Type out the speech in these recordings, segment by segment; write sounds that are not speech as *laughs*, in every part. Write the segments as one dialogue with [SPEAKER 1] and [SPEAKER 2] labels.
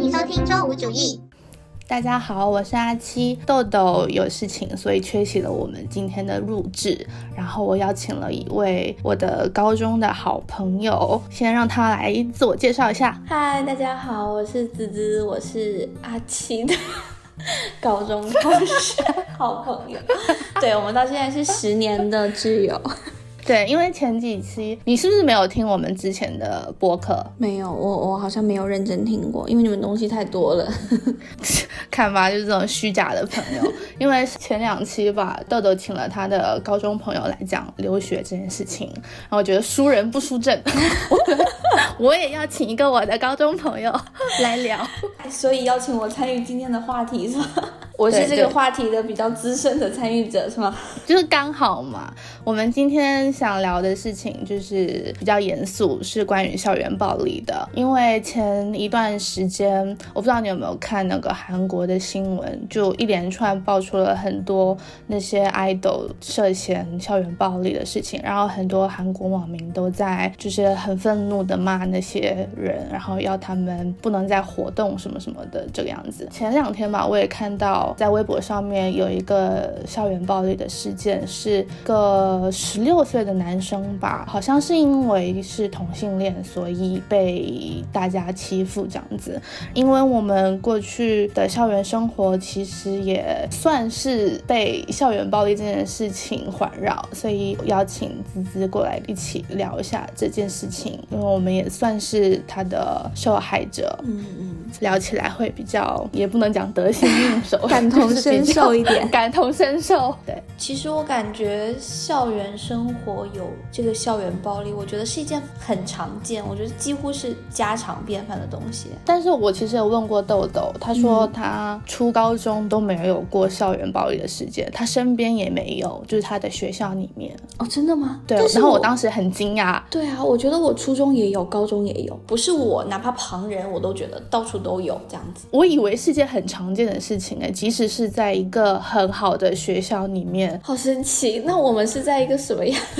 [SPEAKER 1] 欢迎收听周五主义。
[SPEAKER 2] 大家好，我是阿七。豆豆有事情，所以缺席了我们今天的录制。然后我邀请了一位我的高中的好朋友，先让他来自我介绍一下。
[SPEAKER 3] 嗨，大家好，我是滋滋，我是阿七的 *laughs* 高中同学，好朋友。对，我们到现在是十年的挚友。
[SPEAKER 2] 对，因为前几期你是不是没有听我们之前的播客？
[SPEAKER 3] 没有，我我好像没有认真听过，因为你们东西太多了。*laughs*
[SPEAKER 2] 看吧，就是这种虚假的朋友。*laughs* 因为前两期吧，豆豆请了他的高中朋友来讲留学这件事情，然后我觉得输人不输阵，*laughs* 我也要请一个我的高中朋友来聊，
[SPEAKER 3] 所以邀请我参与今天的话题是吗？我是这个话题的比较资深的参与者是吗？*laughs*
[SPEAKER 2] 就是刚好嘛。我们今天想聊的事情就是比较严肃，是关于校园暴力的。因为前一段时间，我不知道你有没有看那个韩国的新闻，就一连串爆出了很多那些 idol 涉嫌校园暴力的事情，然后很多韩国网民都在就是很愤怒的骂那些人，然后要他们不能再活动什么什么的这个样子。前两天吧，我也看到。在微博上面有一个校园暴力的事件，是个十六岁的男生吧，好像是因为是同性恋，所以被大家欺负这样子。因为我们过去的校园生活其实也算是被校园暴力这件事情环绕，所以邀请滋滋过来一起聊一下这件事情，因为我们也算是他的受害者。嗯嗯，聊起来会比较，也不能讲得心应手。
[SPEAKER 3] 感同身受一点，*laughs*
[SPEAKER 2] 感同身受。对，
[SPEAKER 3] 其实我感觉校园生活有这个校园暴力，我觉得是一件很常见，我觉得几乎是家常便饭的东西。
[SPEAKER 2] 但是我其实有问过豆豆，他说他初高中都没有过校园暴力的事件，他身边也没有，就是他的学校里面。
[SPEAKER 3] 哦，真的吗？
[SPEAKER 2] 对。然后我当时很惊讶。
[SPEAKER 3] 对啊，我觉得我初中也有，高中也有，不是我，哪怕旁人我都觉得到处都有这样子。
[SPEAKER 2] 我以为是件很常见的事情哎，即使是在一个很好的学校里面，
[SPEAKER 3] 好神奇。那我们是在一个什么样？*laughs*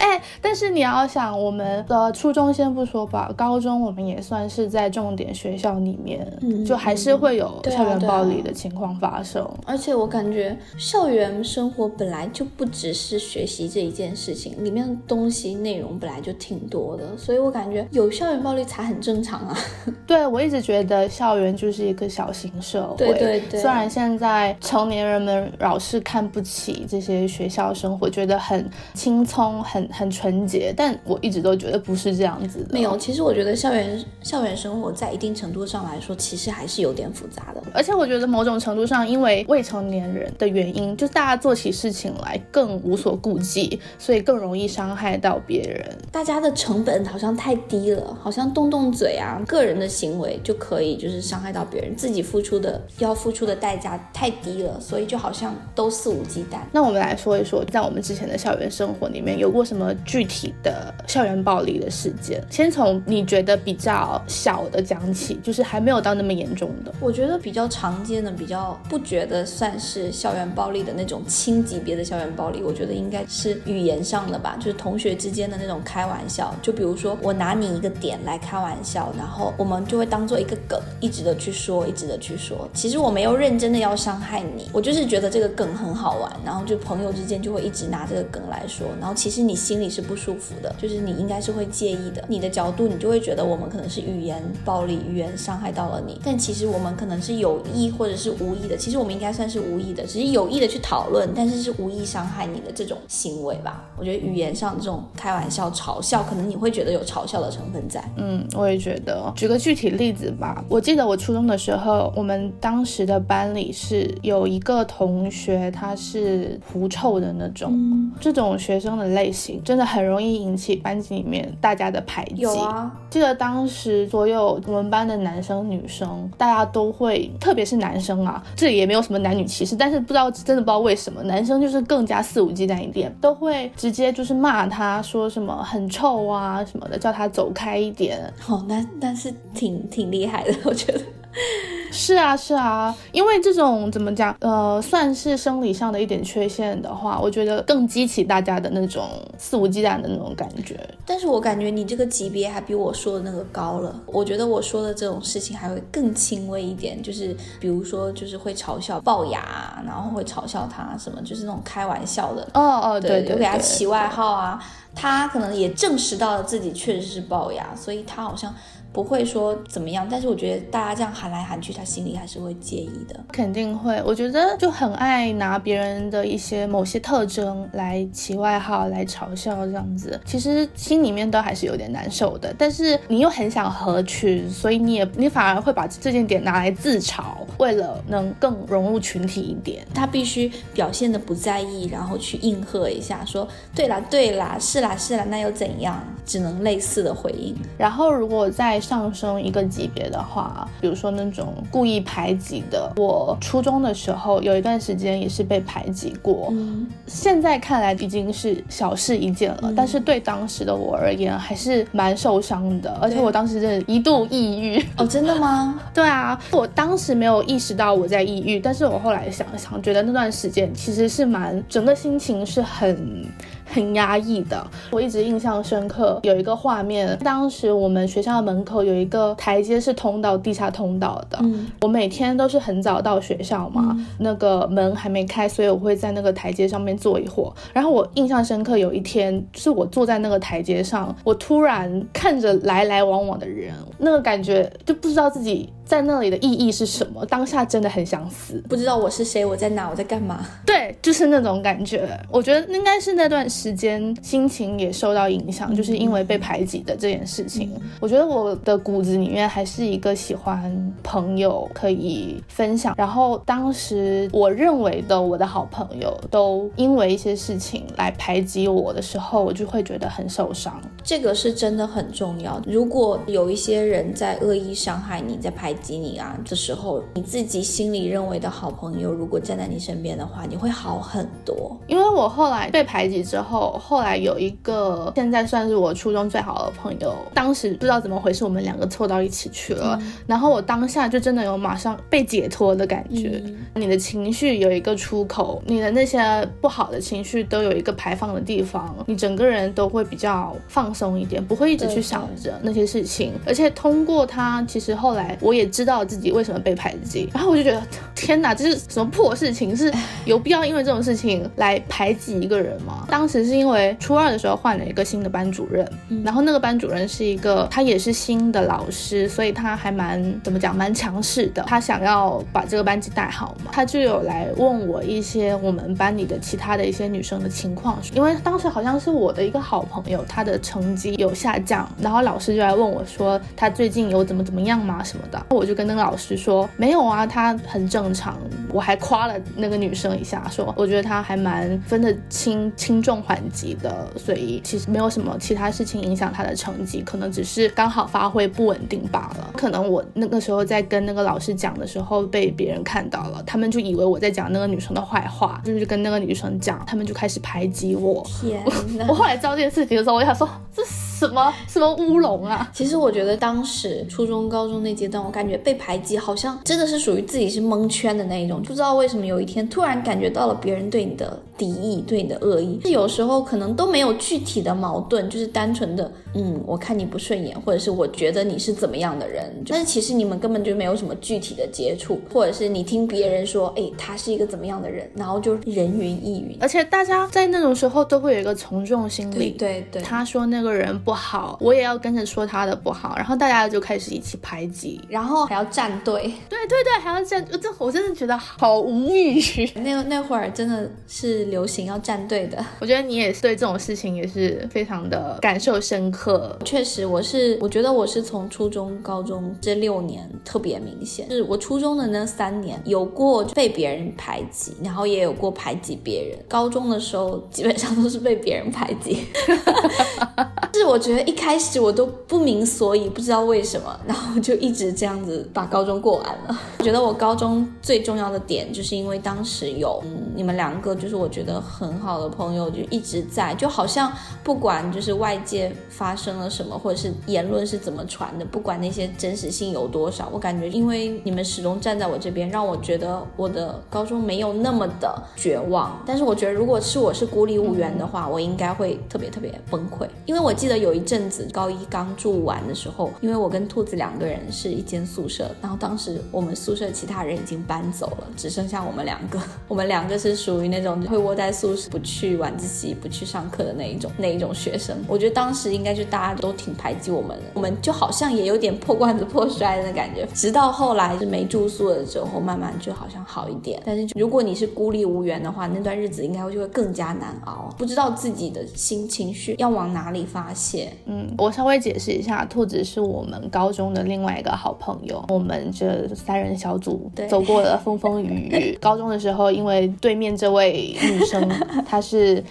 [SPEAKER 2] 哎，但是你要想，我们的初中先不说吧，高中我们也算是在重点学校里面，就还是会有校园暴力的情况发生。
[SPEAKER 3] 而且我感觉校园生活本来就不只是学习这一件事情，里面的东西内容本来就挺多的，所以我感觉有校园暴力才很正常啊。*laughs*
[SPEAKER 2] 对，我一直觉得校园就是一个小型社会。
[SPEAKER 3] 对对对。
[SPEAKER 2] 虽然现在成年人们老是看不起这些学校生活，觉得很轻松。很很纯洁，但我一直都觉得不是这样子的。
[SPEAKER 3] 没有，其实我觉得校园校园生活在一定程度上来说，其实还是有点复杂的。
[SPEAKER 2] 而且我觉得某种程度上，因为未成年人的原因，就大家做起事情来更无所顾忌，所以更容易伤害到别人。
[SPEAKER 3] 大家的成本好像太低了，好像动动嘴啊，个人的行为就可以就是伤害到别人，自己付出的要付出的代价太低了，所以就好像都肆无忌惮。
[SPEAKER 2] 那我们来说一说，在我们之前的校园生活里面有。过什么具体的校园暴力的事件？先从你觉得比较小的讲起，就是还没有到那么严重的。
[SPEAKER 3] 我觉得比较常见的、比较不觉得算是校园暴力的那种轻级别的校园暴力，我觉得应该是语言上的吧，就是同学之间的那种开玩笑。就比如说我拿你一个点来开玩笑，然后我们就会当做一个梗，一直的去说，一直的去说。说其实我没有认真的要伤害你，我就是觉得这个梗很好玩，然后就朋友之间就会一直拿这个梗来说，然后其实。你心里是不舒服的，就是你应该是会介意的。你的角度，你就会觉得我们可能是语言暴力，语言伤害到了你。但其实我们可能是有意或者是无意的。其实我们应该算是无意的，只是有意的去讨论，但是是无意伤害你的这种行为吧。我觉得语言上这种开玩笑、嘲笑，可能你会觉得有嘲笑的成分在。
[SPEAKER 2] 嗯，我也觉得。举个具体例子吧，我记得我初中的时候，我们当时的班里是有一个同学，他是狐臭的那种，这种学生的类型。真的很容易引起班级里面大家的排挤。
[SPEAKER 3] 有啊，
[SPEAKER 2] 记得当时所有我们班的男生女生，大家都会，特别是男生啊，这里也没有什么男女歧视，但是不知道真的不知道为什么，男生就是更加肆无忌惮一点，都会直接就是骂他说什么很臭啊什么的，叫他走开一点。
[SPEAKER 3] 哦，那但是挺挺厉害的，我觉得。*laughs*
[SPEAKER 2] 是啊，是啊，因为这种怎么讲，呃，算是生理上的一点缺陷的话，我觉得更激起大家的那种肆无忌惮的那种感觉。
[SPEAKER 3] 但是我感觉你这个级别还比我说的那个高了。我觉得我说的这种事情还会更轻微一点，就是比如说，就是会嘲笑龅牙，然后会嘲笑他什么，就是那种开玩笑的。
[SPEAKER 2] 哦哦，对对，
[SPEAKER 3] 就给他起外号啊。他可能也证实到了自己确实是龅牙，所以他好像。不会说怎么样，但是我觉得大家这样喊来喊去，他心里还是会介意的。
[SPEAKER 2] 肯定会，我觉得就很爱拿别人的一些某些特征来起外号、来嘲笑这样子，其实心里面都还是有点难受的。但是你又很想合群，所以你也你反而会把这件点拿来自嘲，为了能更融入群体一点。
[SPEAKER 3] 他必须表现的不在意，然后去应和一下，说对啦对啦，是啦是啦，那又怎样？只能类似的回应。
[SPEAKER 2] 然后如果在上升一个级别的话，比如说那种故意排挤的，我初中的时候有一段时间也是被排挤过。嗯，现在看来已经是小事一件了，但是对当时的我而言还是蛮受伤的，而且我当时真的一度抑郁。
[SPEAKER 3] 哦，真的吗？*laughs*
[SPEAKER 2] 对啊，我当时没有意识到我在抑郁，但是我后来想想，觉得那段时间其实是蛮整个心情是很。很压抑的，我一直印象深刻。有一个画面，当时我们学校门口有一个台阶是通到地下通道的。嗯，我每天都是很早到学校嘛，那个门还没开，所以我会在那个台阶上面坐一会儿。然后我印象深刻，有一天是我坐在那个台阶上，我突然看着来来往往的人，那个感觉就不知道自己。在那里的意义是什么？当下真的很想死，
[SPEAKER 3] 不知道我是谁，我在哪，我在干嘛？
[SPEAKER 2] 对，就是那种感觉。我觉得应该是那段时间心情也受到影响，就是因为被排挤的这件事情。我觉得我的骨子里面还是一个喜欢朋友可以分享，然后当时我认为的我的好朋友都因为一些事情来排挤我的时候，我就会觉得很受伤。
[SPEAKER 3] 这个是真的很重要。如果有一些人在恶意伤害你，在排。挤你啊的时候，你自己心里认为的好朋友，如果站在你身边的话，你会好很多。
[SPEAKER 2] 因为我后来被排挤之后，后后来有一个现在算是我初中最好的朋友，当时不知道怎么回事，我们两个凑到一起去了。然后我当下就真的有马上被解脱的感觉。你的情绪有一个出口，你的那些不好的情绪都有一个排放的地方，你整个人都会比较放松一点，不会一直去想着那些事情。而且通过他，其实后来我也。知道自己为什么被排挤，然后我就觉得天哪，这是什么破事情？是有必要因为这种事情来排挤一个人吗？当时是因为初二的时候换了一个新的班主任，然后那个班主任是一个他也是新的老师，所以他还蛮怎么讲，蛮强势的。他想要把这个班级带好嘛，他就有来问我一些我们班里的其他的一些女生的情况，因为当时好像是我的一个好朋友，她的成绩有下降，然后老师就来问我说，她最近有怎么怎么样吗什么的。我就跟那个老师说没有啊，她很正常。我还夸了那个女生一下，说我觉得她还蛮分得清轻重缓急的，所以其实没有什么其他事情影响他的成绩，可能只是刚好发挥不稳定罢了。可能我那个时候在跟那个老师讲的时候被别人看到了，他们就以为我在讲那个女生的坏话，就是跟那个女生讲，他们就开始排挤我。
[SPEAKER 3] 天呐 *laughs*
[SPEAKER 2] 我后来知道这件事情的时候，我想说这什么什么乌龙啊！
[SPEAKER 3] 其实我觉得当时初中高中那阶段，我感觉被排挤好像真的是属于自己是蒙圈的那一种，不知道为什么有一天突然感觉到了别人对你的敌意，对你的恶意。有时候可能都没有具体的矛盾，就是单纯的，嗯，我看你不顺眼，或者是我觉得你是怎么样的人。但是其实你们根本就没有什么具体的接触，或者是你听别人说，哎，他是一个怎么样的人，然后就人云亦云。
[SPEAKER 2] 而且大家在那种时候都会有一个从众心理，
[SPEAKER 3] 对对，
[SPEAKER 2] 他说那个人不好，我也要跟着说他的不好，然后大家就开始一起排挤，
[SPEAKER 3] 然后还要站队，
[SPEAKER 2] 对对对，还要站，这我真的觉得好无语。*laughs*
[SPEAKER 3] 那那会儿真的是流行要站队的，
[SPEAKER 2] 我觉得你也是对这种事情也是非常的感受深刻。
[SPEAKER 3] 确实，我是我觉得我是从初中、高中这六年特别明显，是我初中的那三年有过被别人排挤，然后也有过排挤别人。高中的时候基本上都是被别人排挤。*laughs* 是我我觉得一开始我都不明所以，不知道为什么，然后就一直这样子把高中过完了。我觉得我高中最重要的点，就是因为当时有嗯你们两个，就是我觉得很好的朋友，就一直在，就好像不管就是外界发生了什么，或者是言论是怎么传的，不管那些真实性有多少，我感觉因为你们始终站在我这边，让我觉得我的高中没有那么的绝望。但是我觉得，如果是我是孤立无援的话，我应该会特别特别崩溃。因为我记得有一阵子高一刚住完的时候，因为我跟兔子两个人是一间宿舍，然后当时我们宿舍其他人已经搬走了，只剩下我们两个。我们两个是属于那种会窝在宿舍不去晚自习、不去上课的那一种那一种学生。我觉得当时应该就大家都挺排挤我们的，我们就好像也有点破罐子破摔的感觉。直到后来是没住宿了之后，慢慢就好像好一点。但是如果你是孤立无援的话，那段日子应该就会更加难熬，不知道自己的心情绪要往哪里发泄。
[SPEAKER 2] 嗯，我稍微解释一下，兔子是我们高中的另外一个好朋友，我们这三人小组
[SPEAKER 3] 对
[SPEAKER 2] 走过了风风雨雨。高中的时候，因为对面这位女生 *laughs* 她是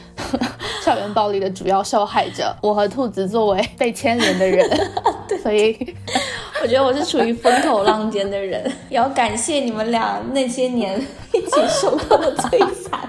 [SPEAKER 2] 校园暴力的主要受害者，我和兔子作为被牵连的人，*laughs* *laughs* 所以
[SPEAKER 3] 我觉得我是处于风口浪尖的人，也要感谢你们俩那些年一起受过的摧残。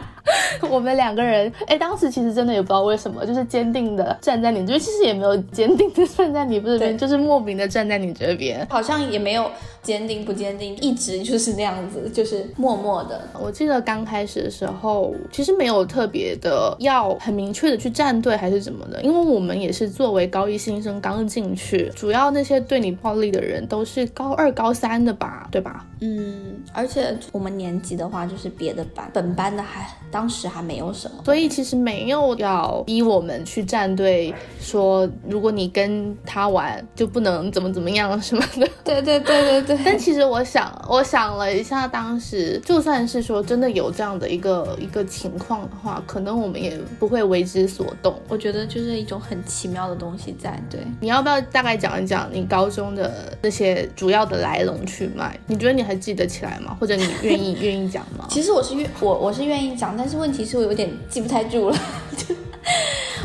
[SPEAKER 3] *laughs*
[SPEAKER 2] 我们两个人，哎，当时其实真的也不知道为什么，就是坚定的站在你这边，其实也没有坚定的站在你这边，就是莫名的站在你这边。
[SPEAKER 3] 好像也没有坚定不坚定，一直就是那样子，就是默默的。
[SPEAKER 2] 我记得刚开始的时候，其实没有特别的要很明确的去站队还是怎么的，因为我们也是作为高一新生刚进去，主要那些对你暴力的人都是高二、高三的吧，对吧？
[SPEAKER 3] 嗯，而且我们年级的话就是别的班，本班的还当时还没有什么。
[SPEAKER 2] 所以其实没有要逼我们去站队，说如果你跟他玩就不能怎么怎么样什么的。*laughs*
[SPEAKER 3] 对对对对对。
[SPEAKER 2] 但其实我想，我想了一下，当时就算是说真的有这样的一个一个情况的话，可能我们也不会为之所动。
[SPEAKER 3] 我觉得就是一种很奇妙的东西在。对，
[SPEAKER 2] 你要不要大概讲一讲你高中的那些主要的来龙去脉？你觉得你还记得起来吗？或者你愿意愿意讲吗？
[SPEAKER 3] 其实我是愿我我是愿意讲，但是问题是我有点记不太住了。*laughs*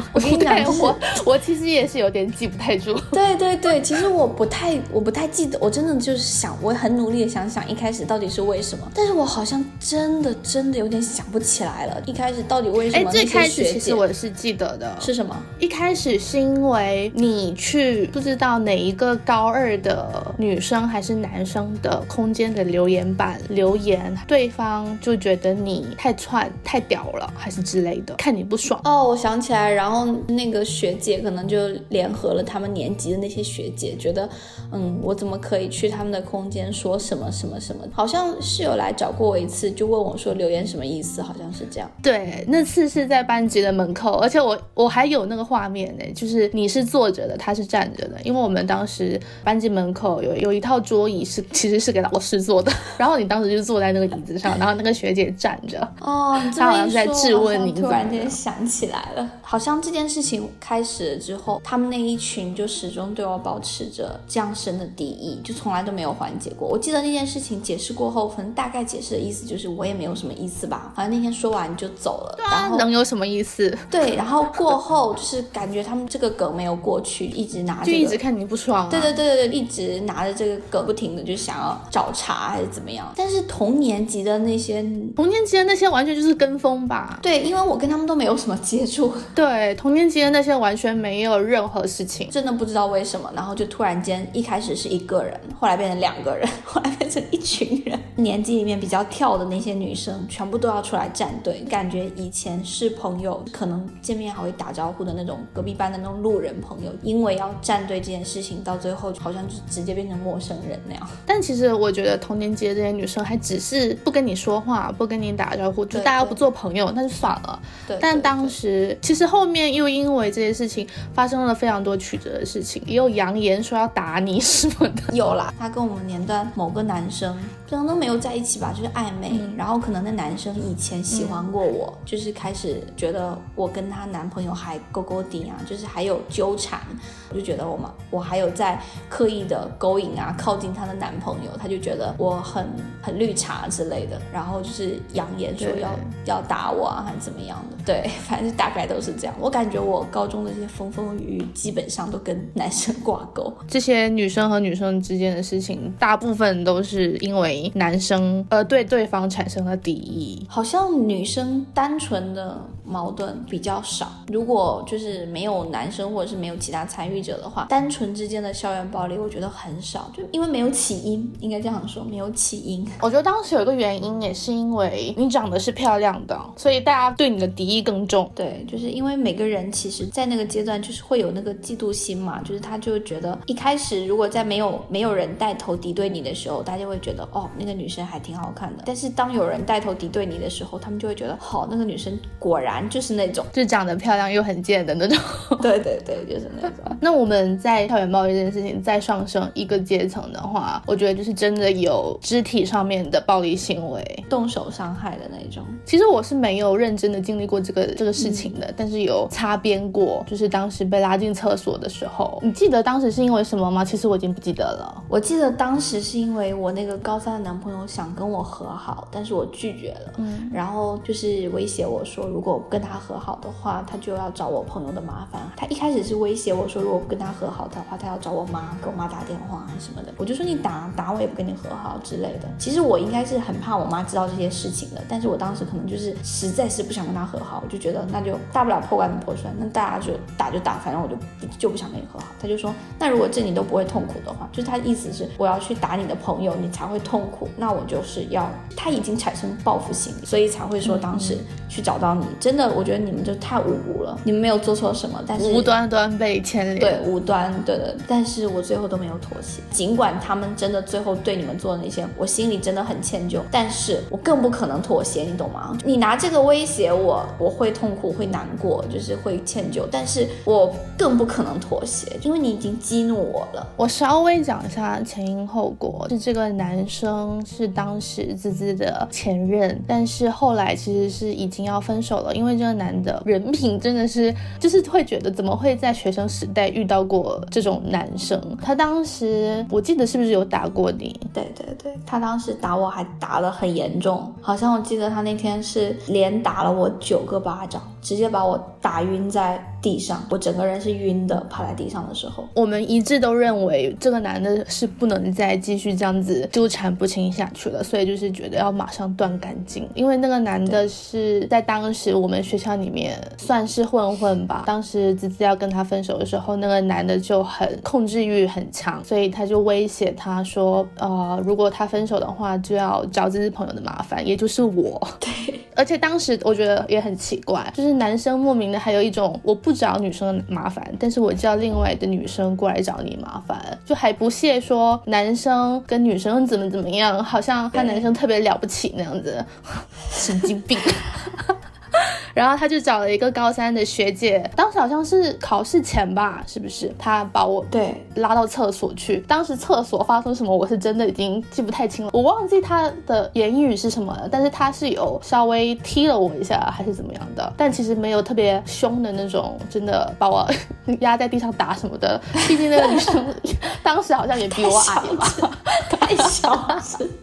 [SPEAKER 3] *laughs* 我跟你讲，就是
[SPEAKER 2] 我 *laughs* 我其实也是有点记不太住。*laughs*
[SPEAKER 3] 对对对，其实我不太我不太记得，我真的就是想，我很努力的想想一开始到底是为什么，但是我好像真的真的有点想不起来了。一开始到底为什么
[SPEAKER 2] 哎
[SPEAKER 3] 么，
[SPEAKER 2] 最开始其实我是记得的，
[SPEAKER 3] 是什么？
[SPEAKER 2] 一开始是因为你去不知道哪一个高二的女生还是男生的空间的留言板留言，对方就觉得你太串太屌了，还是之类的，看你不爽。
[SPEAKER 3] 哦，我想起来，然后那个学姐可能就联合了他们年级的那些学姐，觉得，嗯，我怎么可以去他们的空间说什么什么什么？好像室友来找过我一次，就问我说留言什么意思，好像是这样。
[SPEAKER 2] 对，那次是在班级的门口，而且我我还有那个画面呢，就是你是坐着的，他是站着的，因为我们当时班级门口有有一套桌椅是其实是给老师坐的，*laughs* 然后你当时就坐在那个椅子上，*laughs* 然后那个学姐站着。
[SPEAKER 3] 哦，
[SPEAKER 2] 他好像是在质问你
[SPEAKER 3] 突然间想起来了，好像这件事情开始了之后，他们那一群就始终对我保持着降深的敌意，就从来都没有缓解过。我记得那件事情解释过后，可能大概解释的意思就是我也没有什么意思吧，反正那天说完就走了。然
[SPEAKER 2] 啊，
[SPEAKER 3] 后
[SPEAKER 2] 能有什么意思？
[SPEAKER 3] 对，然后过后就是感觉他们这个梗没有过去，一直拿这个。
[SPEAKER 2] 就一直看你不爽、啊。
[SPEAKER 3] 对对对对对，一直拿着这个梗不停的就想要找茬还是怎么样？但是同年级的那些，
[SPEAKER 2] 同年级的那些完全就是跟风吧？
[SPEAKER 3] 对，因为我跟他们都没有什么接触，
[SPEAKER 2] 对，同年级的那些完全没有任何事情。
[SPEAKER 3] 真的不知道为什么，然后就突然间一开始是一个人，后来变成两个人，*laughs* 后来变成一群人。年纪里面比较跳的那些女生，全部都要出来站队，感觉以前是朋友，可能见面还会打招呼的那种隔壁班的那种路人朋友，因为要站队这件事情，到最后好像就直接变成陌生人那样。
[SPEAKER 2] 但其实我觉得童年级的这些女生还只是不跟你说话，不跟你打招呼，就大家不做朋友，那就算了。
[SPEAKER 3] 对，对
[SPEAKER 2] 但当时其实后后面又因为这些事情发生了非常多曲折的事情，也有扬言说要打你什么的。
[SPEAKER 3] 有啦，他跟我们年段某个男生，可能都没有在一起吧，就是暧昧。然后可能那男生以前喜欢过我，就是开始觉得我跟她男朋友还勾勾顶啊，就是还有纠缠。我就觉得我们我还有在刻意的勾引啊，靠近她的男朋友，他就觉得我很很绿茶之类的，然后就是扬言说要要打我啊，还是怎么样的。对，反正大概都是这样。我感感觉我高中的这些风风雨雨基本上都跟男生挂钩。
[SPEAKER 2] 这些女生和女生之间的事情，大部分都是因为男生呃对对方产生了敌意。
[SPEAKER 3] 好像女生单纯的矛盾比较少。如果就是没有男生或者是没有其他参与者的话，单纯之间的校园暴力，我觉得很少，就因为没有起因，应该这样说，没有起因。*laughs*
[SPEAKER 2] 我觉得当时有一个原因，也是因为你长得是漂亮的，所以大家对你的敌意更重。
[SPEAKER 3] 对，就是因为每个人其实，在那个阶段就是会有那个嫉妒心嘛，就是他就觉得一开始如果在没有没有人带头敌对你的时候，大家会觉得哦，那个女生还挺好看的。但是当有人带头敌对你的时候，他们就会觉得好，那个女生果然就是那种，
[SPEAKER 2] 就长得漂亮又很贱的那种。*laughs*
[SPEAKER 3] 对对对，就是那种。*laughs*
[SPEAKER 2] 那我们在校园暴力这件事情再上升一个阶层的话，我觉得就是真的有肢体上面的暴力行为，
[SPEAKER 3] 动手伤害的那种。
[SPEAKER 2] 其实我是没有认真的经历过这个这个事情的，但是有擦边过，就是当时被拉进厕所的时候。你记得当时是因为什么吗？其实我已经不记得了。
[SPEAKER 3] 我记得当时是因为我那个高三的男朋友想跟我和好，但是我拒绝了。嗯，然后就是威胁我说，如果我不跟他和好的话，他就要找我朋友的麻烦。他一开始是威胁我说，如果不跟他和好的话，他要找我妈，给我妈打电话什么的。我就说你打打我也不跟你和好之类的。其实我应该是很怕我妈知道这些事情的，但是我当时可能就是实在是不想跟他和好，我就觉得那就大不了破罐子破摔，那大家就打就打，反正我就就不想跟你和好。他就说，那如果这你都不会痛苦的话，就是他的意思是我要去打你的朋友，你才会痛苦。那我就是要他已经产生报复心理，所以才会说当时去找到你。真的，我觉得你们就太无辜了，你们没有做错什么，但是
[SPEAKER 2] 无端端被牵连，
[SPEAKER 3] 对，无端，对的。但是我最后都没有妥协，尽管他们真的最后对你们做的那些，我心里真的很歉疚，但是我更不可能妥协，你懂吗？你拿这个威胁我，我会痛苦，会难过，就是会歉疚，但是我更不可能妥协，因为你已经激怒我了。
[SPEAKER 2] 我稍微讲一下前因后果，是这个男生是当时滋滋的前任，但是后来其实是已经要分手了，因为这个男的人品真的是，就是会觉得怎么会在学生时代遇到过这种男生？他当时我记得是不是有打过你？
[SPEAKER 3] 对对对，他当时打我还打得很严重，好像我记得他那天是连打了我九个巴掌，直接把我打晕在地上，我整个人是晕的，趴在地上的时候，
[SPEAKER 2] 我们一致都认为这个男的是不能再继续这样子纠缠不清下去了，所以就是觉得要马上断干净，因为那个男的是在当时我们学校里面算是混混吧，当时滋滋要跟他分手的时候，那个男的就很控制欲很强，所以他就威胁他说，呃，如果他分手的话，就要找滋滋朋友的麻烦，也就是我。
[SPEAKER 3] 对，*laughs*
[SPEAKER 2] 而且当时我觉得也很奇怪，就是男生莫名的还有一种我不找女生的麻烦，但是我叫另外的女生过来找你麻烦，就还不屑说男生跟女生怎么怎么样，好像他男生特别了不起那样子，神经病。*laughs* *laughs* 然后他就找了一个高三的学姐，当时好像是考试前吧，是不是？他把我
[SPEAKER 3] 对。
[SPEAKER 2] 拉到厕所去，当时厕所发生什么，我是真的已经记不太清了，我忘记他的言语是什么了，但是他是有稍微踢了我一下，还是怎么样的，但其实没有特别凶的那种，真的把我 *laughs* 压在地上打什么的。毕竟那个女生 *laughs* 当时好像也比我矮吧，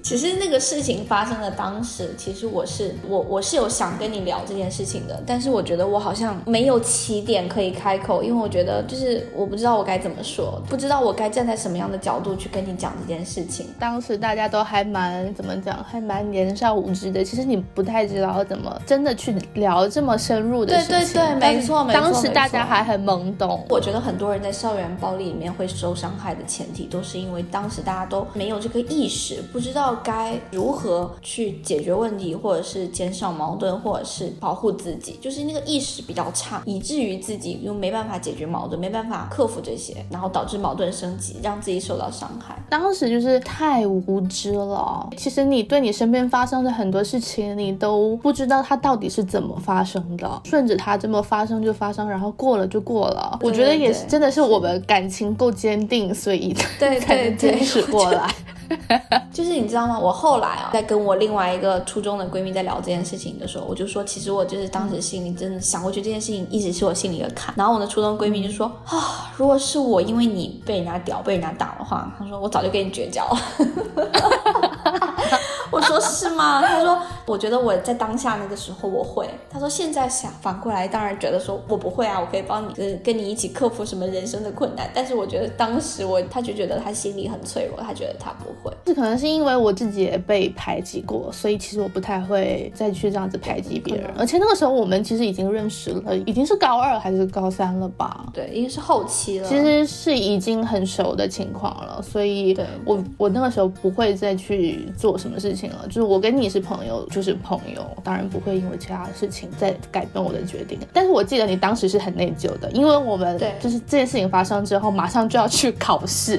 [SPEAKER 3] 其实那个事情发生的当时，其实我是我我是有想跟你聊这件事情的，但是我觉得我好像没有起点可以开口，因为我觉得就是我不知道我该怎么说，不知道我该站在什么样的角度去跟你讲这件事情。
[SPEAKER 2] 当时大家都还蛮怎么讲，还蛮年少无知的，其实你不太知道怎么真的去聊这么深入的事
[SPEAKER 3] 情。对对对，没错没错。
[SPEAKER 2] 当时大家还很懵懂。
[SPEAKER 3] 我觉得很多人在校园暴力里面会受伤害的前提，都是因为当时大家都没有这个意识，不知道该如何去解决问题，或者是减少矛盾，或者是保护自己，就是那个意识比较差，以至于自己又没办法解决矛盾，没办法克服这些，然后导致矛盾升级，让自己受到伤害。
[SPEAKER 2] 当时就是太无知了。其实你对你身边发生的很多事情，你都不知道它到底是怎么发生的，顺着它这么发生就发生，然后过了就过了。我觉得也是，真的是我们感情够坚定，所以
[SPEAKER 3] 对
[SPEAKER 2] 才能坚持过来。*laughs*
[SPEAKER 3] 就是你知道吗？我后来啊，在跟我另外一个初中的闺蜜在聊这件事情的时候，我就说，其实我就是当时心里真的想过去这件事情，一直是我心里的坎。然后我的初中闺蜜就说啊，如果是我因为你被人家屌、被人家打的话，她说我早就跟你绝交了。*laughs* 我说是吗？她说我觉得我在当下那个时候我会。他说现在想反过来，当然觉得说我不会啊，我可以帮你，跟跟你一起克服什么人生的困难。但是我觉得当时我，他就觉得他心里很脆弱，他觉得他不会。
[SPEAKER 2] 这可能是因为我自己也被排挤过，所以其实我不太会再去这样子排挤别人。而且那个时候我们其实已经认识了，已经是高二还是高三了吧？
[SPEAKER 3] 对，已经是后期了。
[SPEAKER 2] 其实是已经很熟的情况了，所以我我那个时候不会再去做什么事情了。就是我跟你是朋友，就是朋友，当然不会因为其他的事情再改变我的决定。但是我记得你当时是很内疚的，因为我们就是这件事情发生之后，马上就要去考试。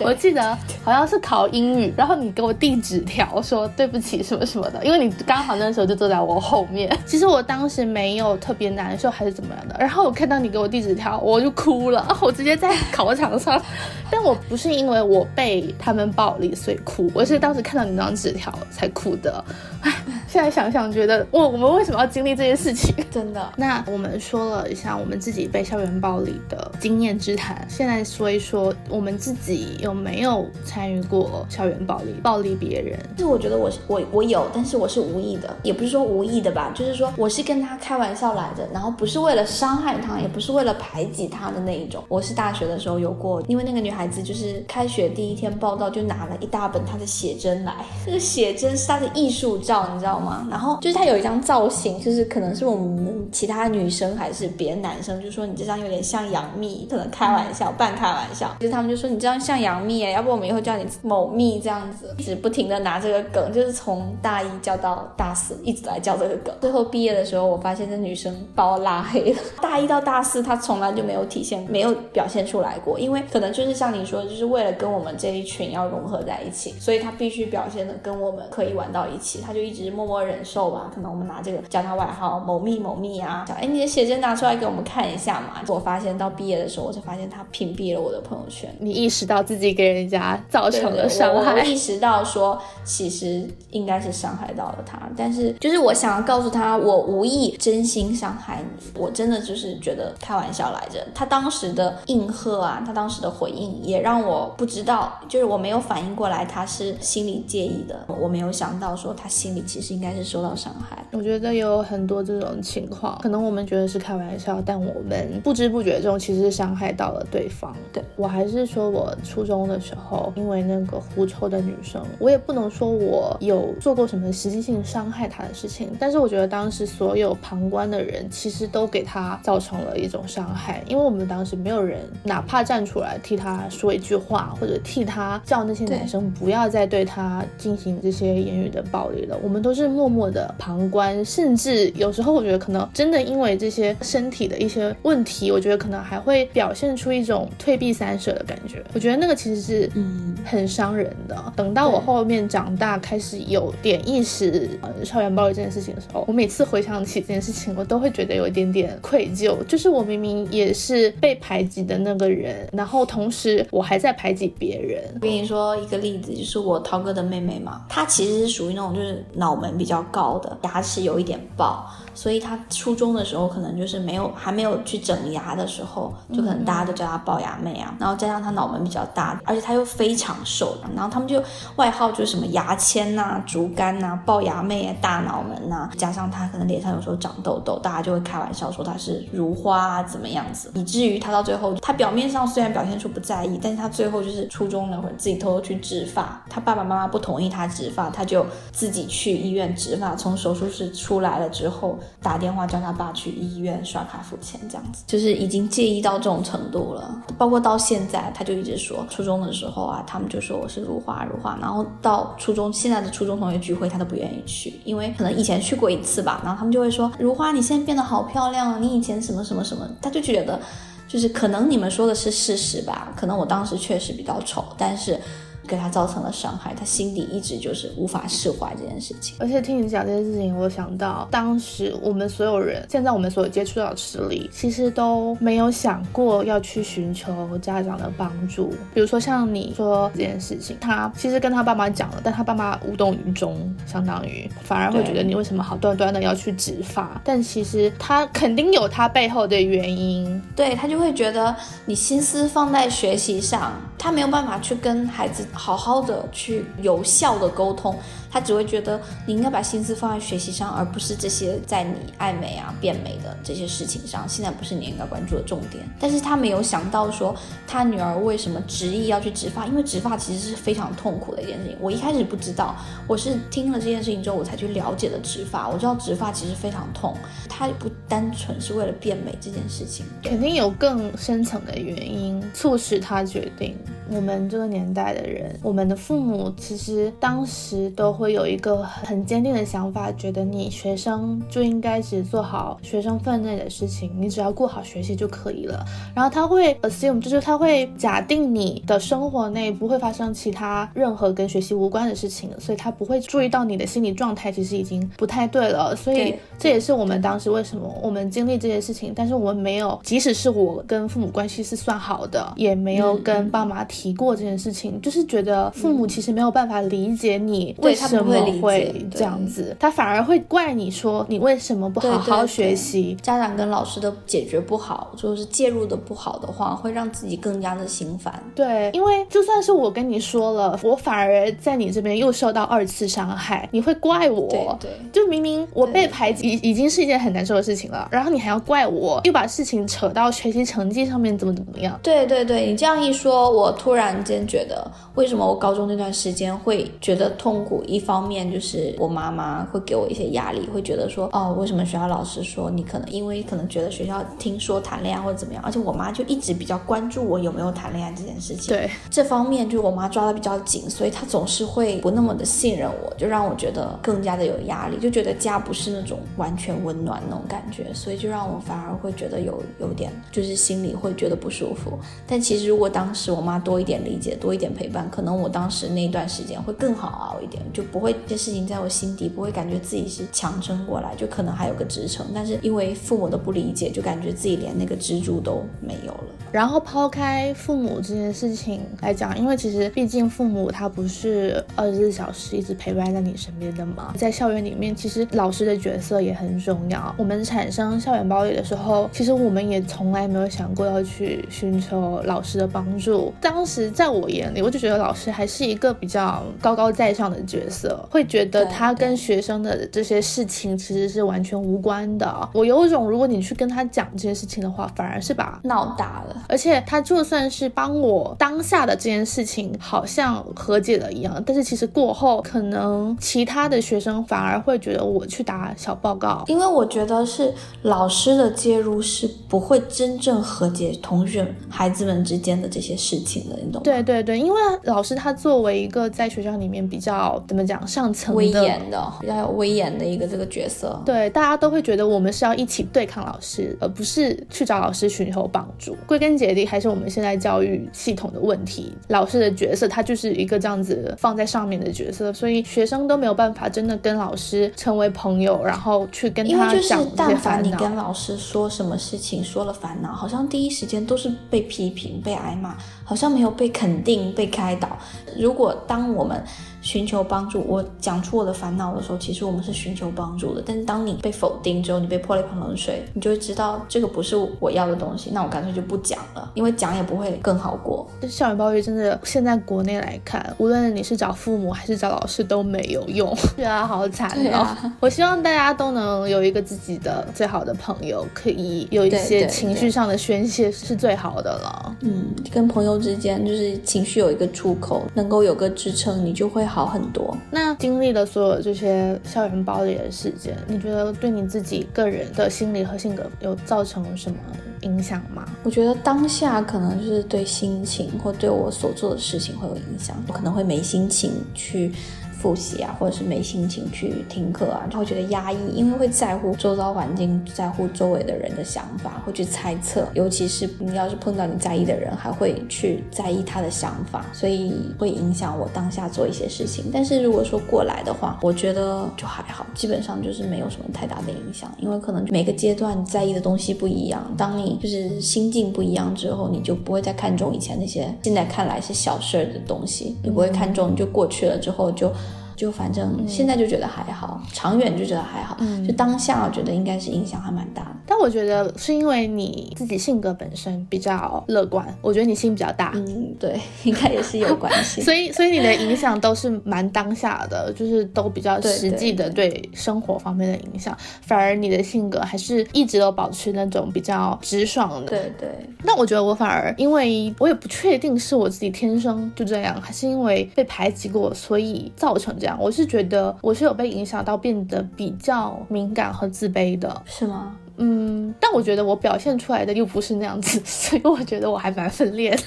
[SPEAKER 2] 我记得好像是考英语，然后你给我递纸条说对不起什么什么的，因为你刚好那时候就坐在我后面。其实我当时没有特别难受还是怎么样的，然后我看到你给我递纸条，我就哭了，我直接在考场上。但我不是因为我被他们暴力所以哭，我是当时看到你那张纸条才哭的。唉，*laughs* 现在想想觉得，我我们为什么要经历这些事情？*laughs*
[SPEAKER 3] 真的。
[SPEAKER 2] 那我们说了一下我们自己被校园暴力的经验之谈，现在说一说我们自己有没有参与过校园暴力，暴力别人？
[SPEAKER 3] 是我觉得我我我有，但是我是无意的，也不是说无意的吧，就是说我是跟他开玩笑来的，然后不是为了伤害他，也不是为了排挤他的那一种。我是大学的时候有过，因为那个女孩子就是开学第一天报道就拿了一大本她的写真来，*laughs* 这个写真是她的艺术照，你知道吗？然后就是他有一张造型，就是可能是我们其他女生还是别的男生，就说你这张有点像杨幂，可能开玩笑，半开玩笑。就是他们就说你这张像杨幂哎，要不我们以后叫你某蜜这样子，一直不停的拿这个梗，就是从大一叫到大四，一直来叫这个梗。最后毕业的时候，我发现这女生把我拉黑了。*laughs* 大一到大四，她从来就没有体现，没有表现出来过，因为可能就是像你说，就是为了跟我们这一群要融合在一起，所以她必须表现的跟我们可以玩到一起，她就一直默默忍受吧。可能我们拿这个叫他外号某蜜某蜜啊，讲哎你的写真拿出来给我们看一下嘛。我发现到毕业的时候，我才发现他屏蔽了我的朋友圈。
[SPEAKER 2] 你意识到自己给人家造成了伤害，
[SPEAKER 3] 我意识到说其实应该是伤害到了他，但是就是我想要告诉他，我无意真心伤害你，我真的就是觉得开玩笑来着。他当时的应和啊，他当时的回应也让我不知道，就是我没有反应过来他是心里介意的，我没有想到说他心里其实应该是受到伤害。
[SPEAKER 2] 我觉得有很多这种情况，可能我们觉得是开玩笑，但我们不知不觉中其实是伤害到了对方。对我还是说我初中的时候，因为那个狐臭的女生，我也不能说我有做过什么实际性伤害她的事情，但是我觉得当时所有旁观的人其实都给她造成了一种伤害，因为我们当时没有人哪怕站出来替她说一句话，或者替她叫那些男生不要再对她进行这些言语的暴力了，我们都是默默的旁观，甚至有时候我觉得可能真的因为这些身体的一些问题，我觉得可能还会表现出一种退避三舍的感觉。我觉得那个其实是嗯很伤人的。等到我后面长大，开始有点意识呃校园暴力这件事情的时候，我每次回想起这件事情，我都会觉得有一点点愧疚。就是我明明也是被排挤的那个人，然后同时我还在排挤别人。
[SPEAKER 3] 我跟你说一个例子，就是我涛哥的妹妹嘛，她其实是属于那种就是脑门比较高的，牙齿有一点爆。所以他初中的时候可能就是没有还没有去整牙的时候，就可能大家都叫他龅牙妹啊。然后加上他脑门比较大，而且他又非常瘦，然后他们就外号就是什么牙签呐、竹竿呐、龅牙妹啊、大脑门呐。加上他可能脸上有时候长痘痘，大家就会开玩笑说他是如花啊怎么样子，以至于他到最后，他表面上虽然表现出不在意，但是他最后就是初中那会儿自己偷偷去植发，他爸爸妈妈不同意他植发，他就自己去医院植发。从手术室出来了之后。打电话叫他爸去医院刷卡付钱，这样子就是已经介意到这种程度了。包括到现在，他就一直说初中的时候啊，他们就说我是如花如花。然后到初中现在的初中同学聚会，他都不愿意去，因为可能以前去过一次吧。然后他们就会说如花，你现在变得好漂亮，你以前什么什么什么，他就觉得就是可能你们说的是事实吧，可能我当时确实比较丑，但是。给他造成了伤害，他心底一直就是无法释怀这件事情。
[SPEAKER 2] 而且听你讲这件事情，我想到当时我们所有人，现在我们所接触到的实力，其实都没有想过要去寻求家长的帮助。比如说像你说这件事情，他其实跟他爸妈讲了，但他爸妈无动于衷，相当于反而会觉得你为什么好端端的要去植发？但其实他肯定有他背后的原因，
[SPEAKER 3] 对他就会觉得你心思放在学习上，他没有办法去跟孩子。好好的去有效的沟通。他只会觉得你应该把心思放在学习上，而不是这些在你爱美啊、变美的这些事情上。现在不是你应该关注的重点。但是他没有想到说，他女儿为什么执意要去植发？因为植发其实是非常痛苦的一件事情。我一开始不知道，我是听了这件事情之后，我才去了解了植发。我知道植发其实非常痛，它不单纯是为了变美这件事情，*laughs*
[SPEAKER 2] 肯定有更深层的原因促使他决定。我们这个年代的人，我们的父母其实当时都会有一个很坚定的想法，觉得你学生就应该只做好学生分内的事情，你只要顾好学习就可以了。然后他会 assume，就是他会假定你的生活内不会发生其他任何跟学习无关的事情，所以他不会注意到你的心理状态其实已经不太对了。所以这也是我们当时为什么我们经历这些事情，但是我们没有，即使是我跟父母关系是算好的，也没有跟爸妈提过这件事情，就是觉得父母其实没有办法理解你为什么会这样子，他反而会怪你说你为什么不好好学习。
[SPEAKER 3] 家长跟老师的解决不好，就是介入的不好的话，会让自己更加的心烦。
[SPEAKER 2] 对，因为就算是我跟你说了，我反而在你这边又受到二次伤害，你会怪我。
[SPEAKER 3] 对，
[SPEAKER 2] 就明明我被排挤已已经是一件很难受的事情了，然后你还要怪我，又把事情扯到学习成绩上面，怎么怎么样？
[SPEAKER 3] 对对对，你这样一说，我突然。间觉得为什么我高中那段时间会觉得痛苦？一方面就是我妈妈会给我一些压力，会觉得说哦，为什么学校老师说你可能因为可能觉得学校听说谈恋爱或者怎么样，而且我妈就一直比较关注我有没有谈恋爱这件事情。
[SPEAKER 2] 对
[SPEAKER 3] 这方面，就是我妈抓的比较紧，所以她总是会不那么的信任我，就让我觉得更加的有压力，就觉得家不是那种完全温暖那种感觉，所以就让我反而会觉得有有点就是心里会觉得不舒服。但其实如果当时我妈多一点理解，多一点陪伴，可能我当时那段时间会更好熬一点，就不会这些事情在我心底不会感觉自己是强撑过来，就可能还有个支撑。但是因为父母的不理解，就感觉自己连那个支柱都没有了。
[SPEAKER 2] 然后抛开父母这件事情来讲，因为其实毕竟父母他不是二十四小时一直陪伴在你身边的嘛，在校园里面，其实老师的角色也很重要。我们产生校园暴力的时候，其实我们也从来没有想过要去寻求老师的帮助。当时在我。眼里，我就觉得老师还是一个比较高高在上的角色，会觉得他跟学生的这些事情其实是完全无关的。我有种，如果你去跟他讲这些事情的话，反而是把
[SPEAKER 3] 闹大了。
[SPEAKER 2] 而且他就算是帮我当下的这件事情好像和解了一样，但是其实过后可能其他的学生反而会觉得我去打小报告，
[SPEAKER 3] 因为我觉得是老师的介入是不会真正和解同学孩子们之间的这些事情的，你懂吗？
[SPEAKER 2] 对对。对，因为老师他作为一个在学校里面比较怎么讲上层
[SPEAKER 3] 威严的、比较有威严的一个这个角色，
[SPEAKER 2] 对，大家都会觉得我们是要一起对抗老师，而不是去找老师寻求帮助。归根结底，还是我们现在教育系统的问题。老师的角色他就是一个这样子放在上面的角色，所以学生都没有办法真的跟老师成为朋友，然后去跟他讲
[SPEAKER 3] 但凡你跟老师说什么事情，说了烦恼，好像第一时间都是被批评、被挨骂，好像没有被肯定。被开导。如果当我们寻求帮助，我讲出我的烦恼的时候，其实我们是寻求帮助的。但是当你被否定之后，你被泼了一盆冷水，你就会知道这个不是我要的东西。那我干脆就不讲了，因为讲也不会更好过。
[SPEAKER 2] 校园暴力真的，现在国内来看，无论你是找父母还是找老师都没有用，*laughs* 对啊好惨哦。我希望大家都能有一个自己的最好的朋友，可以有一些情绪上的宣泄，是最好的了。
[SPEAKER 3] 嗯，跟朋友之间就是情绪有一个出口，能够有个支撑，你就会好。好很多。
[SPEAKER 2] 那经历了所有这些校园暴力的事件，你觉得对你自己个人的心理和性格有造成什么影响吗？
[SPEAKER 3] 我觉得当下可能就是对心情或对我所做的事情会有影响，我可能会没心情去。复习啊，或者是没心情去听课啊，就会觉得压抑，因为会在乎周遭环境，在乎周围的人的想法，会去猜测，尤其是你要是碰到你在意的人，还会去在意他的想法，所以会影响我当下做一些事情。但是如果说过来的话，我觉得就还好，基本上就是没有什么太大的影响，因为可能每个阶段在意的东西不一样，当你就是心境不一样之后，你就不会再看重以前那些现在看来是小事儿的东西，你不会看重，就过去了之后就。就反正现在就觉得还好，长远就觉得还好，就当下我觉得应该是影响还蛮大的。
[SPEAKER 2] 但我觉得是因为你自己性格本身比较乐观，我觉得你心比较大，
[SPEAKER 3] 嗯，对，*laughs* 应该也是有关系。
[SPEAKER 2] 所以，所以你的影响都是蛮当下的，就是都比较实际的对生活方面的影响。反而你的性格还是一直都保持那种比较直爽的。
[SPEAKER 3] 对对。
[SPEAKER 2] 那我觉得我反而，因为我也不确定是我自己天生就这样，还是因为被排挤过，所以造成这样。我是觉得我是有被影响到，变得比较敏感和自卑的，
[SPEAKER 3] 是吗？
[SPEAKER 2] 嗯，但我觉得我表现出来的又不是那样子，*laughs* 所以我觉得我还蛮分裂的。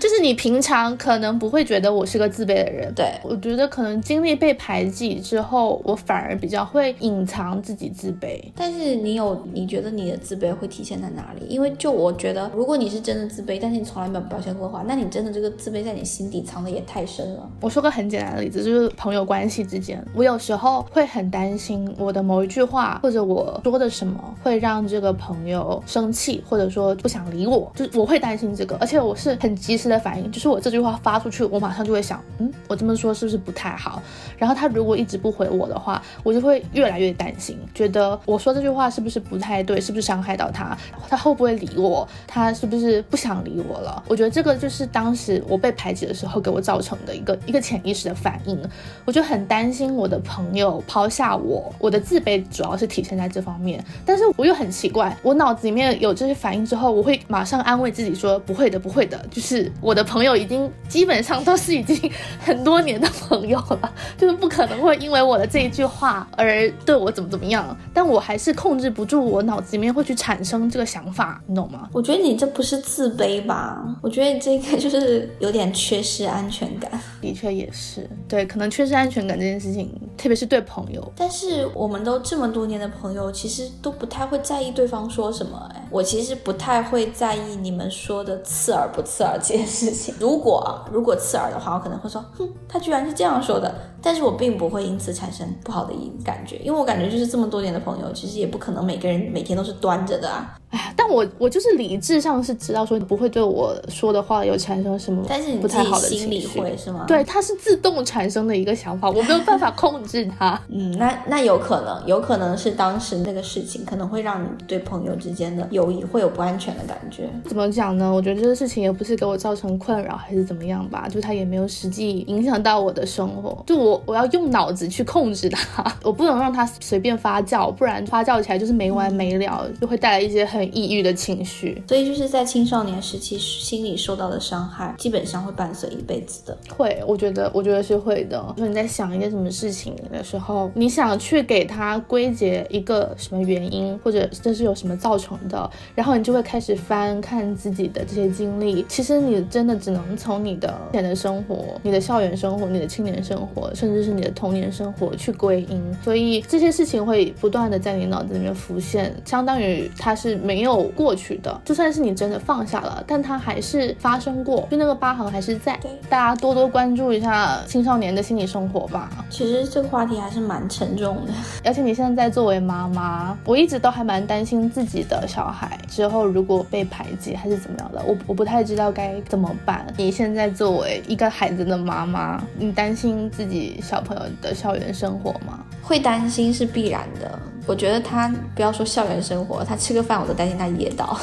[SPEAKER 2] 就 *laughs* 是你平常可能不会觉得我是个自卑的人，
[SPEAKER 3] 对
[SPEAKER 2] 我觉得可能经历被排挤之后，我反而比较会隐藏自己自卑。
[SPEAKER 3] 但是你有，你觉得你的自卑会体现在哪里？因为就我觉得，如果你是真的自卑，但是你从来没有表现过的话，那你真的这个自卑在你心底藏的也太深了。
[SPEAKER 2] 我说个很简单的例子，就是朋友关系之间，我有时候会很担心我的某一句话或者我说的什么会让这个朋友生气，或者说不想理我，就我会担心这个，而且我是很及时。的反应就是我这句话发出去，我马上就会想，嗯，我这么说是不是不太好？然后他如果一直不回我的话，我就会越来越担心，觉得我说这句话是不是不太对，是不是伤害到他？他会不会理我？他是不是不想理我了？我觉得这个就是当时我被排挤的时候给我造成的一个一个潜意识的反应。我就很担心我的朋友抛下我，我的自卑主要是体现在这方面。但是我又很奇怪，我脑子里面有这些反应之后，我会马上安慰自己说，不会的，不会的，就是。我的朋友已经基本上都是已经很多年的朋友了，就是不可能会因为我的这一句话而对我怎么怎么样。但我还是控制不住我脑子里面会去产生这个想法，你懂吗？
[SPEAKER 3] 我觉得你这不是自卑吧？我觉得这个就是有点缺失安全感。
[SPEAKER 2] 的确也是，对，可能缺失安全感这件事情，特别是对朋友。
[SPEAKER 3] 但是我们都这么多年的朋友，其实都不太会在意对方说什么。哎，我其实不太会在意你们说的刺耳不刺耳这件事情。如果如果刺耳的话，我可能会说，哼，他居然是这样说的。但是我并不会因此产生不好的一感觉，因为我感觉就是这么多年的朋友，其实也不可能每个人每天都是端着的啊。
[SPEAKER 2] 哎呀，但我我就是理智上是知道说你不会对我说的话有产生什么，
[SPEAKER 3] 但是你
[SPEAKER 2] 不太好的
[SPEAKER 3] 心理会是吗？
[SPEAKER 2] 对，它是自动产生的一个想法，我没有办法控制它。*laughs*
[SPEAKER 3] 嗯，那那有可能，有可能是当时那个事情可能会让你对朋友之间的友谊会有不安全的感觉。
[SPEAKER 2] 怎么讲呢？我觉得这个事情也不是给我造成困扰还是怎么样吧，就它也没有实际影响到我的生活。就我我要用脑子去控制它，*laughs* 我不能让它随便发酵，不然发酵起来就是没完没了，就会带来一些很抑郁的情绪。
[SPEAKER 3] 所以就是在青少年时期心理受到的伤害，基本上会伴随一辈子的。
[SPEAKER 2] 会，我觉得，我觉得是会的。就你在想一件什么事情的时候，你想去给它归结一个什么原因，或者这是有什么造成的，然后你就会开始翻看自己的这些经历。其实你真的只能从你的前的生活、你的校园生活、你的青年生活，甚至是你的童年生活去归因。所以这些事情会不断的在你脑子里面浮现，相当于它是没有过去。的，就算是你真的放下了，但它还是发生过，就那个疤痕还是在。
[SPEAKER 3] 对，
[SPEAKER 2] 大家多多关注一下青少年的心理生活吧。
[SPEAKER 3] 其实这个话题还是蛮沉重的，*laughs*
[SPEAKER 2] 而且你现在作为妈妈，我一直都还蛮担心自己的小孩之后如果被排挤还是怎么样的，我我不太知道该怎么办。你现在作为一个孩子的妈妈，你担心自己小朋友的校园生活吗？
[SPEAKER 3] 会担心是必然的。我觉得他不要说校园生活，他吃个饭我都担心他噎到，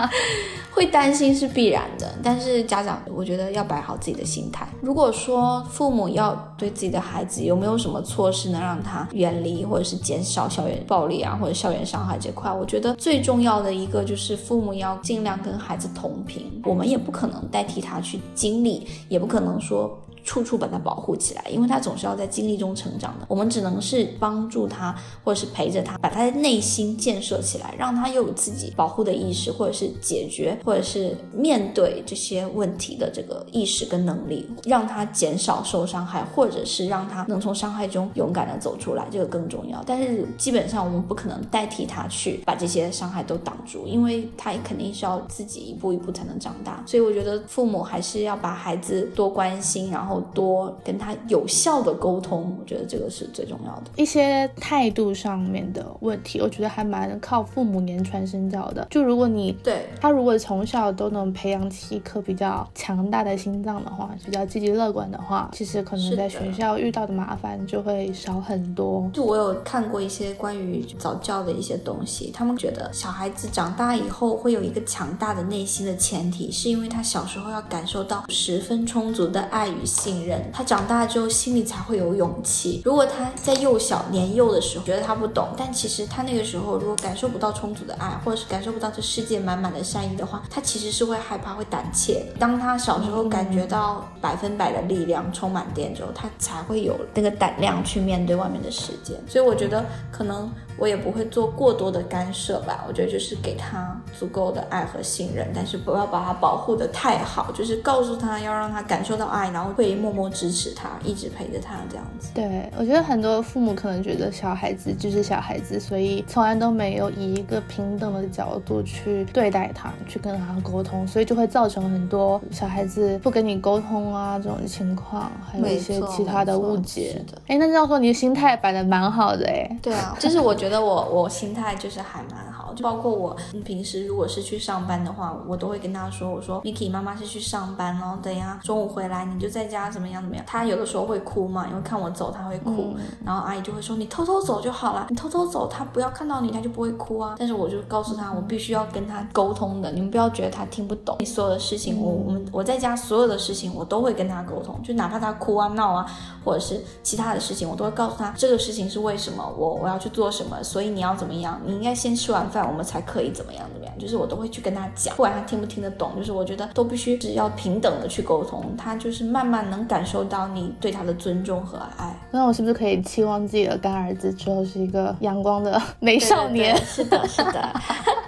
[SPEAKER 3] *laughs* 会担心是必然的。但是家长，我觉得要摆好自己的心态。如果说父母要对自己的孩子有没有什么措施能让他远离或者是减少校园暴力啊或者校园伤害这块，我觉得最重要的一个就是父母要尽量跟孩子同频。我们也不可能代替他去经历，也不可能说。处处把他保护起来，因为他总是要在经历中成长的。我们只能是帮助他，或者是陪着他，把他的内心建设起来，让他又有自己保护的意识，或者是解决，或者是面对这些问题的这个意识跟能力，让他减少受伤害，或者是让他能从伤害中勇敢的走出来，这个更重要。但是基本上我们不可能代替他去把这些伤害都挡住，因为他肯定是要自己一步一步才能长大。所以我觉得父母还是要把孩子多关心，然后。后多跟他有效的沟通，我觉得这个是最重要的。
[SPEAKER 2] 一些态度上面的问题，我觉得还蛮靠父母言传身教的。就如果你
[SPEAKER 3] 对
[SPEAKER 2] 他如果从小都能培养起一颗比较强大的心脏的话，比较积极乐观的话，其实可能在学校遇到的麻烦就会少很多。
[SPEAKER 3] 就我有看过一些关于早教的一些东西，他们觉得小孩子长大以后会有一个强大的内心的前提，是因为他小时候要感受到十分充足的爱与信任，他长大之后心里才会有勇气。如果他在幼小年幼的时候觉得他不懂，但其实他那个时候如果感受不到充足的爱，或者是感受不到这世界满满的善意的话，他其实是会害怕、会胆怯。当他小时候感觉到百分百的力量充满电之后，他才会有那个胆量去面对外面的世界。所以我觉得可能。我也不会做过多的干涉吧，我觉得就是给他足够的爱和信任，但是不要把他保护的太好，就是告诉他要让他感受到爱，然后会默默支持他，一直陪着他这样子。
[SPEAKER 2] 对，我觉得很多父母可能觉得小孩子就是小孩子，所以从来都没有以一个平等的角度去对待他，去跟他沟通，所以就会造成很多小孩子不跟你沟通啊这种情况，还有一些其他的误解。哎，那这样说你的心态摆的蛮好的哎。
[SPEAKER 3] 对啊，就是我觉。觉得我我心态就是还蛮，就包括我平时如果是去上班的话，我都会跟他说，我说 Miki 妈妈是去上班哦，等下中午回来你就在家怎么样怎么样。他有的时候会哭嘛，因为看我走他会哭，然后阿姨就会说你偷偷走就好了，你偷偷走他不要看到你他就不会哭啊。但是我就告诉他，我必须要跟他沟通的，你们不要觉得他听不懂，你所有的事情我我们我在家所有的事情我都会跟他沟通，就哪怕他哭啊闹啊，或者是其他的事情，我都会告诉他这个事情是为什么，我我要去做什么。所以你要怎么样？你应该先吃完饭，我们才可以怎么样怎么样？就是我都会去跟他讲，不管他听不听得懂，就是我觉得都必须是要平等的去沟通，他就是慢慢能感受到你对他的尊重和爱。
[SPEAKER 2] 那我是不是可以期望自己的干儿子之后是一个阳光的美少年？
[SPEAKER 3] 是的，是的，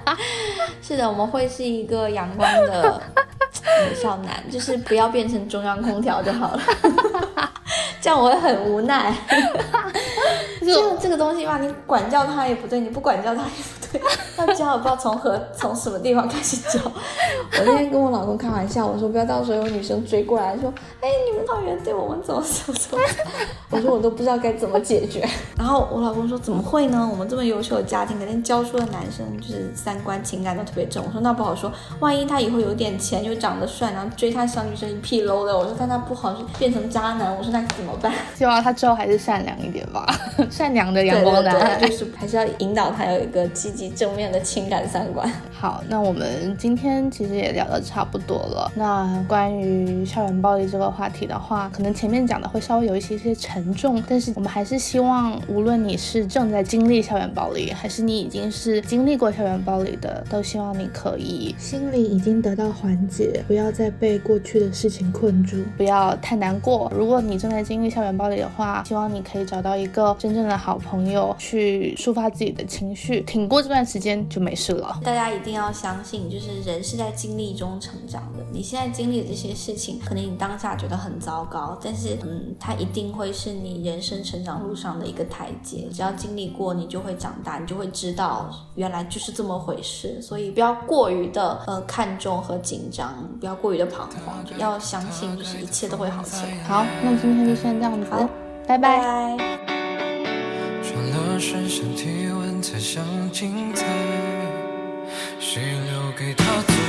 [SPEAKER 3] *laughs* 是的，我们会是一个阳光的美少男，就是不要变成中央空调就好了。*laughs* 这样我会很无奈。这这个东西吧，你管教他也不对，你不管教他也不对，*laughs* 要教也不知道从何从什么地方开始教。我那天跟我老公开玩笑，我说不要到时候有女生追过来说，哎，你们导员对我们怎么怎么怎么，*laughs* 我说我都不知道该怎么解决。然后我老公说怎么会呢？我们这么优秀的家庭，肯定教出的男生就是三观情感都特别正。我说那不好说，万一他以后有点钱又长得帅，然后追他小女生一屁 low 的，我说但他不好变成渣男，我说那怎么办？*laughs*
[SPEAKER 2] 希望他之后还是善良一点吧。善良的阳光男孩，
[SPEAKER 3] 就是还是要引导他有一个积极正面的情感三观。
[SPEAKER 2] 好，那我们今天其实也聊得差不多了。那关于校园暴力这个话题的话，可能前面讲的会稍微有一些些沉重，但是我们还是希望，无论你是正在经历校园暴力，还是你已经是经历过校园暴力的，都希望你可以心里已经得到缓解，不要再被过去的事情困住，不要太难过。如果你正在经历校园暴力的话，希望你可以找到一个真正的好朋友去抒发自己的情绪，挺过这段时间就没事了。
[SPEAKER 3] 大家一定要相信，就是人是在经历中成长的。你现在经历的这些事情，可能你当下觉得很糟糕，但是嗯，它一定会是你人生成长路上的一个台阶。只要经历过，你就会长大，你就会知道原来就是这么回事。所以不要过于的呃看重和紧张，不要过于的彷徨，要相信就是一切都会好起来。
[SPEAKER 2] 好，那今天就先这样子，拜拜。转了身上体温才像精彩，谁留给他？